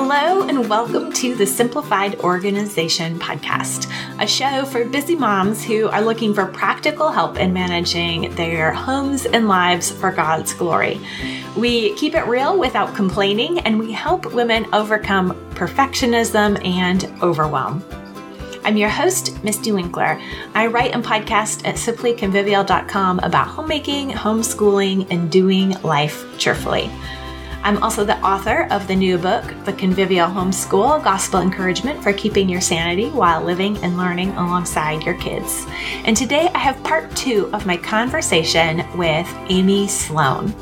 Hello, and welcome to the Simplified Organization Podcast, a show for busy moms who are looking for practical help in managing their homes and lives for God's glory. We keep it real without complaining, and we help women overcome perfectionism and overwhelm. I'm your host, Mystie Winckler. I write and podcast at simplyconvivial.com about homemaking, homeschooling, and doing life cheerfully. I'm also the author of the new book, The Convivial Homeschool Gospel Encouragement for Keeping Your Sanity While Living and Learning Alongside Your Kids. And today I have part two of my conversation with Amy Sloan.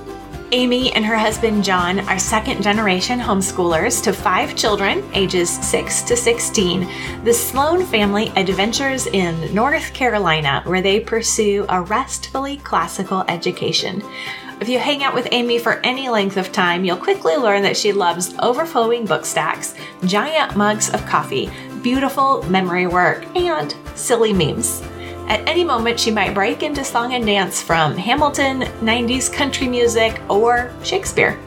Amy and her husband John are second generation homeschoolers to five children, ages 6 to 16. The Sloan family adventures in North Carolina, where they pursue a restfully classical education. If you hang out with Amy for any length of time, you'll quickly learn that she loves overflowing book stacks, giant mugs of coffee, beautiful memory work, and silly memes. At any moment, she might break into song and dance from Hamilton, 90s country music, or Shakespeare.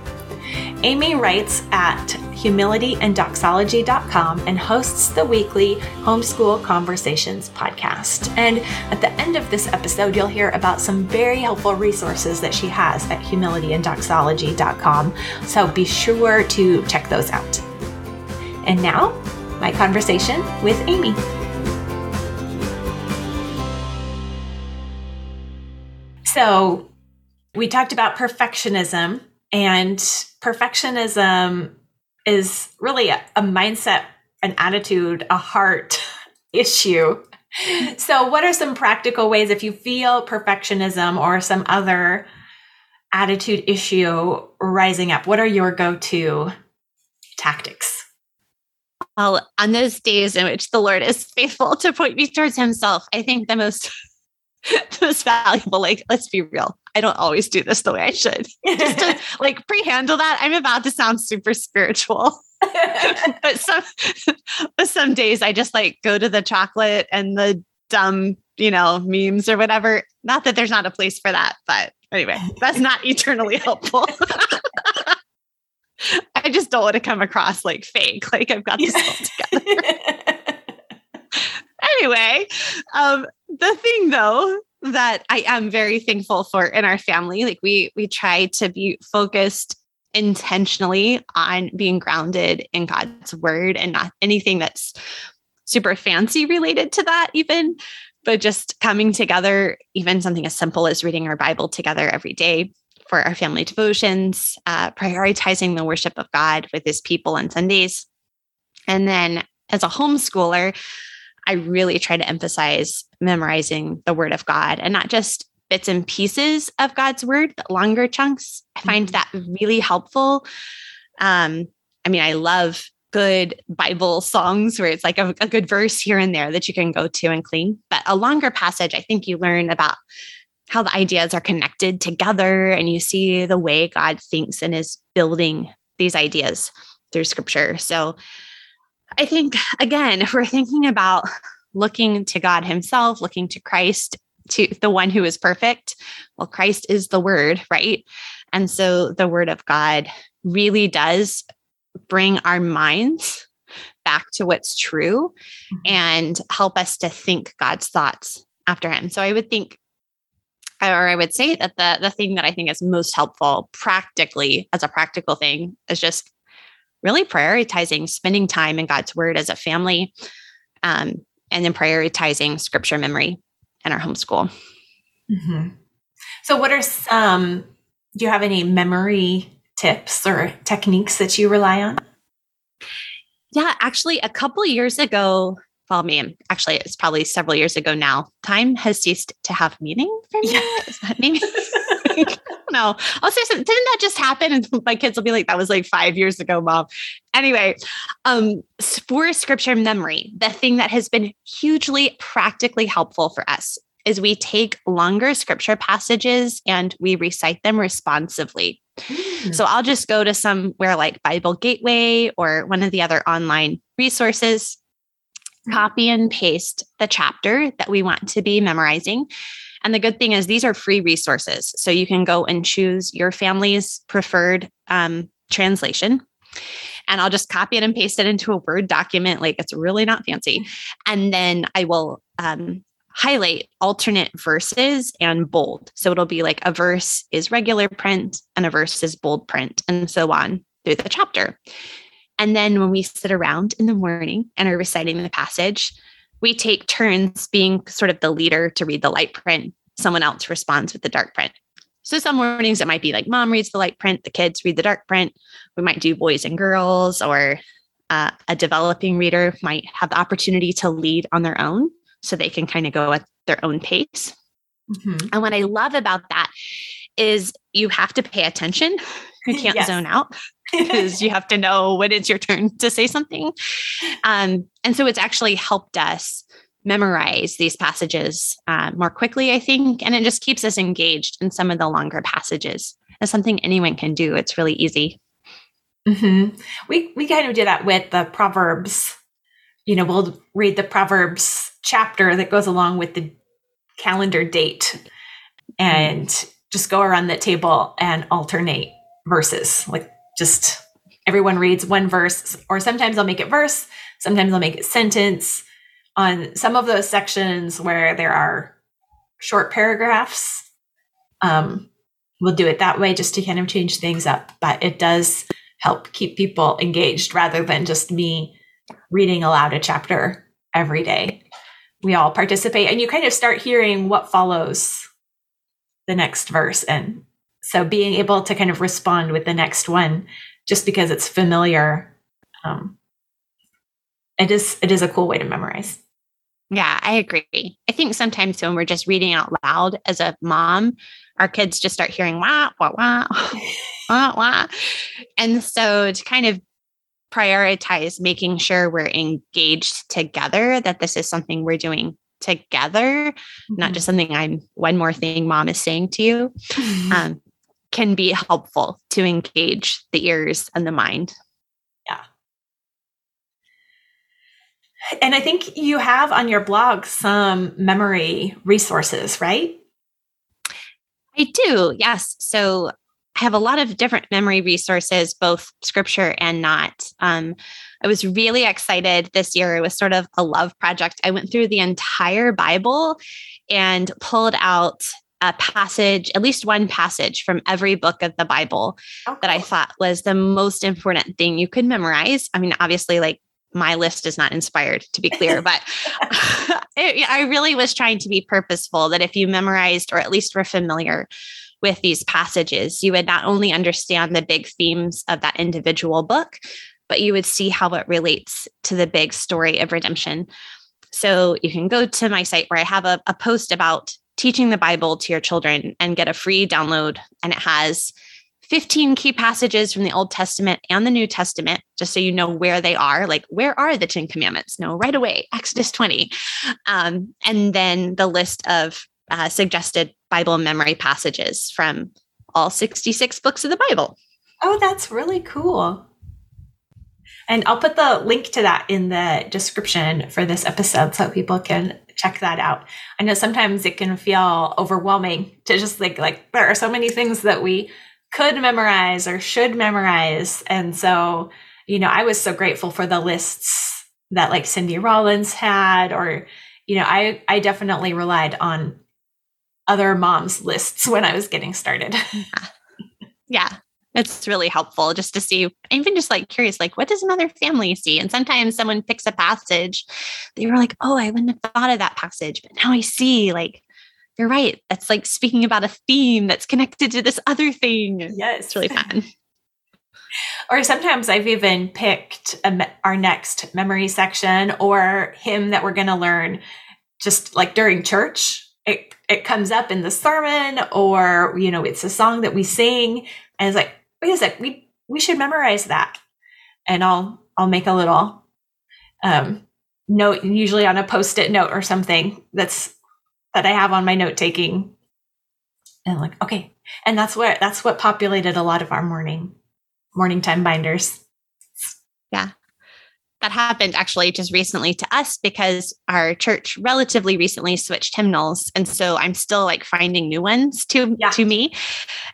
Amy writes at humilityanddoxology.com and hosts the weekly Homeschool Conversations podcast. And at the end of this episode, you'll hear about some very helpful resources that she has at humilityanddoxology.com. So be sure to check those out. And now, my conversation with Amy. So, we talked about perfectionism, and perfectionism is really a, a mindset, an attitude, a heart issue. So, what are some practical ways if you feel perfectionism or some other attitude issue rising up? What are your go to tactics? Well, on those days in which the Lord is faithful to point me towards Himself, I think the most the most valuable. Like, let's be real. I don't always do this the way I should. Just to like pre-handle that, I'm about to sound super spiritual. but some but some days I just like go to the chocolate and the dumb, you know, memes or whatever. Not that there's not a place for that, but anyway, that's not eternally helpful. I just don't want to come across like fake, like I've got this all together. anyway, um, the thing though that I am very thankful for in our family, like we we try to be focused intentionally on being grounded in God's word and not anything that's super fancy related to that even but just coming together even something as simple as reading our bible together every day for our family devotions uh, prioritizing the worship of god with his people on sundays. And then as a homeschooler I really try to emphasize memorizing the word of God and not just bits and pieces of God's word, but longer chunks. I find mm-hmm. that really helpful. Um, I mean, I love good Bible songs where it's like a, a, good verse here and there that you can go to and clean. But a longer passage, I think you learn about how the ideas are connected together and you see the way God thinks and is building these ideas through scripture. So I think, again, if we're thinking about looking to God Himself, looking to Christ, to the one who is perfect, well, Christ is the Word, right? And so the Word of God really does bring our minds back to what's true mm-hmm. and help us to think God's thoughts after Him. So I would think or I would say that the the thing that I think is most helpful practically as a practical thing is just really prioritizing spending time in God's word as a family, um, and then prioritizing scripture memory in our homeschool. Mm-hmm. So, what are some, do you have any memory tips or techniques that you rely on? Yeah, actually, a couple years ago, well, me, actually, it's probably several years ago now. Time has ceased to have meaning for me. Yeah. Is that maybe? know. I'll say something. Didn't that just happen? And my kids will be like, that was like five years ago, mom. Anyway, um, for scripture memory, the thing that has been hugely practically helpful for us is we take longer scripture passages and we recite them responsively. Mm. So I'll just go to somewhere like Bible Gateway or one of the other online resources, copy and paste the chapter that we want to be memorizing and the good thing is, these are free resources. So you can go and choose your family's preferred um, translation. and I'll just copy it and paste it into a Word document. Like it's really not fancy. And then I will um, highlight alternate verses and bold. So it'll be like a verse is regular print and a verse is bold print, and so on through the chapter. And then when we sit around in the morning and are reciting the passage, we take turns being sort of the leader to read the light print. Someone else responds with the dark print. So some mornings it might be like mom reads the light print, the kids read the dark print. We might do boys and girls, or uh, a developing reader might have the opportunity to lead on their own so they can kind of go at their own pace. Mm-hmm. And what I love about that is you have to pay attention. You can't yes. zone out because you have to know when it's your turn to say something. Um, and so it's actually helped us memorize these passages uh, more quickly, I think, and it just keeps us engaged in some of the longer passages. It's something anyone can do. It's really easy. Mm-hmm. We we kind of do that with the Proverbs. You know, we'll read the Proverbs chapter that goes along with the calendar date, and just go around the table and alternate verses. Like just everyone reads one verse, or sometimes I'll make it verse, sometimes I'll make it sentence. On some of those sections where there are short paragraphs, um, we'll do it that way just to kind of change things up. But it does help keep people engaged rather than just me reading aloud a chapter every day. We all participate, and you kind of start hearing what follows the next verse. And so being able to kind of respond with the next one just because it's familiar um, it is it is a cool way to memorize yeah i agree i think sometimes when we're just reading out loud as a mom our kids just start hearing wah wah wah wah wah and so to kind of prioritize making sure we're engaged together that this is something we're doing together mm-hmm. not just something i'm one more thing mom is saying to you mm-hmm. um, can be helpful to engage the ears and the mind. Yeah. And I think you have on your blog some memory resources, right? I do, yes. So I have a lot of different memory resources, both scripture and not. Um, I was really excited this year. It was sort of a love project. I went through the entire Bible and pulled out a passage, at least one passage from every book of the Bible oh, that I oh. thought was the most important thing you could memorize. I mean, obviously, like my list is not inspired to be clear, but it, I really was trying to be purposeful that if you memorized or at least were familiar with these passages, you would not only understand the big themes of that individual book, but you would see how it relates to the big story of redemption. So you can go to my site where I have a, a post about teaching the Bible to your children and get a free download. And it has 15 key passages from the Old Testament and the New Testament, just so you know where they are. Like, where are the 10 commandments? No, right away, Exodus 20. Um, and then the list of uh, suggested Bible memory passages from all 66 books of the Bible. Oh, that's really cool. And I'll put the link to that in the description for this episode so people can check that out. I know sometimes it can feel overwhelming to just think like there are so many things that we could memorize or should memorize. And so, you know, I was so grateful for the lists that like Cindy Rollins had, or, you know, I, I definitely relied on other moms' lists when I was getting started. yeah it's really helpful just to see even just like curious like what does another family see? And sometimes someone picks a passage they were like oh i wouldn't have thought of that passage but now i see like you're right that's like speaking about a theme that's connected to this other thing. Yes. It's really fun. Or sometimes i've even picked a, our next memory section or hymn that we're going to learn just like during church. It, it comes up in the sermon or you know it's a song that we sing and it's like wait a sec, we we should memorize that. And I'll I'll make a little um, note, usually on a post-it note or something that's that I have on my note taking. And I'm like, okay. And that's what that's what populated a lot of our morning morning time binders. Yeah that happened actually just recently to us because our church relatively recently switched hymnals and so i'm still like finding new ones to yeah. to me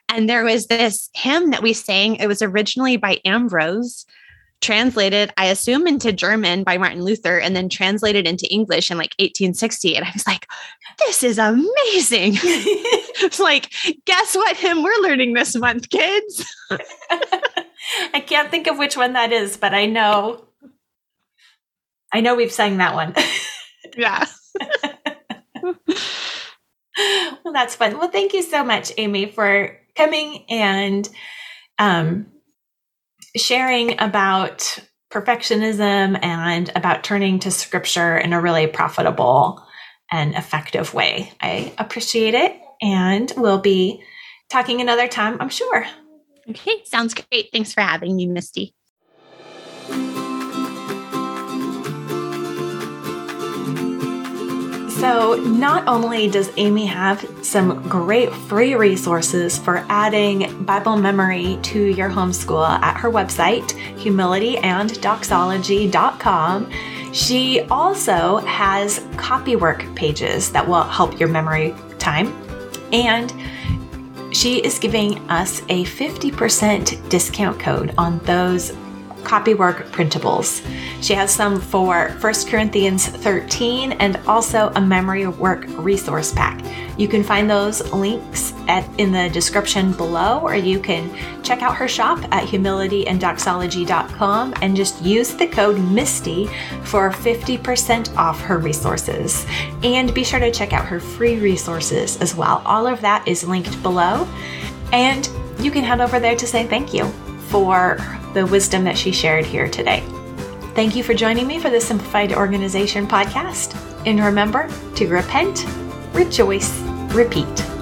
and there was this hymn that we sang it was originally by ambrose translated, I assume, into German by Martin Luther and then translated into English in like 1860. And I was like, this is amazing. it's like, guess what hymn we're learning this month, kids? I can't think of which one that is, but I know. I know we've sang that one. yeah. well, that's fun. Well, thank you so much, Amy, for coming and um, sharing about perfectionism and about turning to scripture in a really profitable and effective way. I appreciate it and we'll be talking another time, I'm sure. Okay, sounds great. Thanks for having me, Mystie. So, not only does Amy have some great free resources for adding Bible memory to your homeschool at her website, humilityanddoxology.com, she also has copywork pages that will help your memory time. And she is giving us a 50% discount code on those copywork printables. She has some for 1 Corinthians 13 and also a memory work resource pack. You can find those links at, in the description below, or you can check out her shop at humilityanddoxology.com and just use the code MISTY for 50% off her resources. And be sure to check out her free resources as well. All of that is linked below. And you can head over there to say thank you for the wisdom that she shared here today. Thank you for joining me for the Simplified Organization podcast. And remember to repent, rejoice, repeat.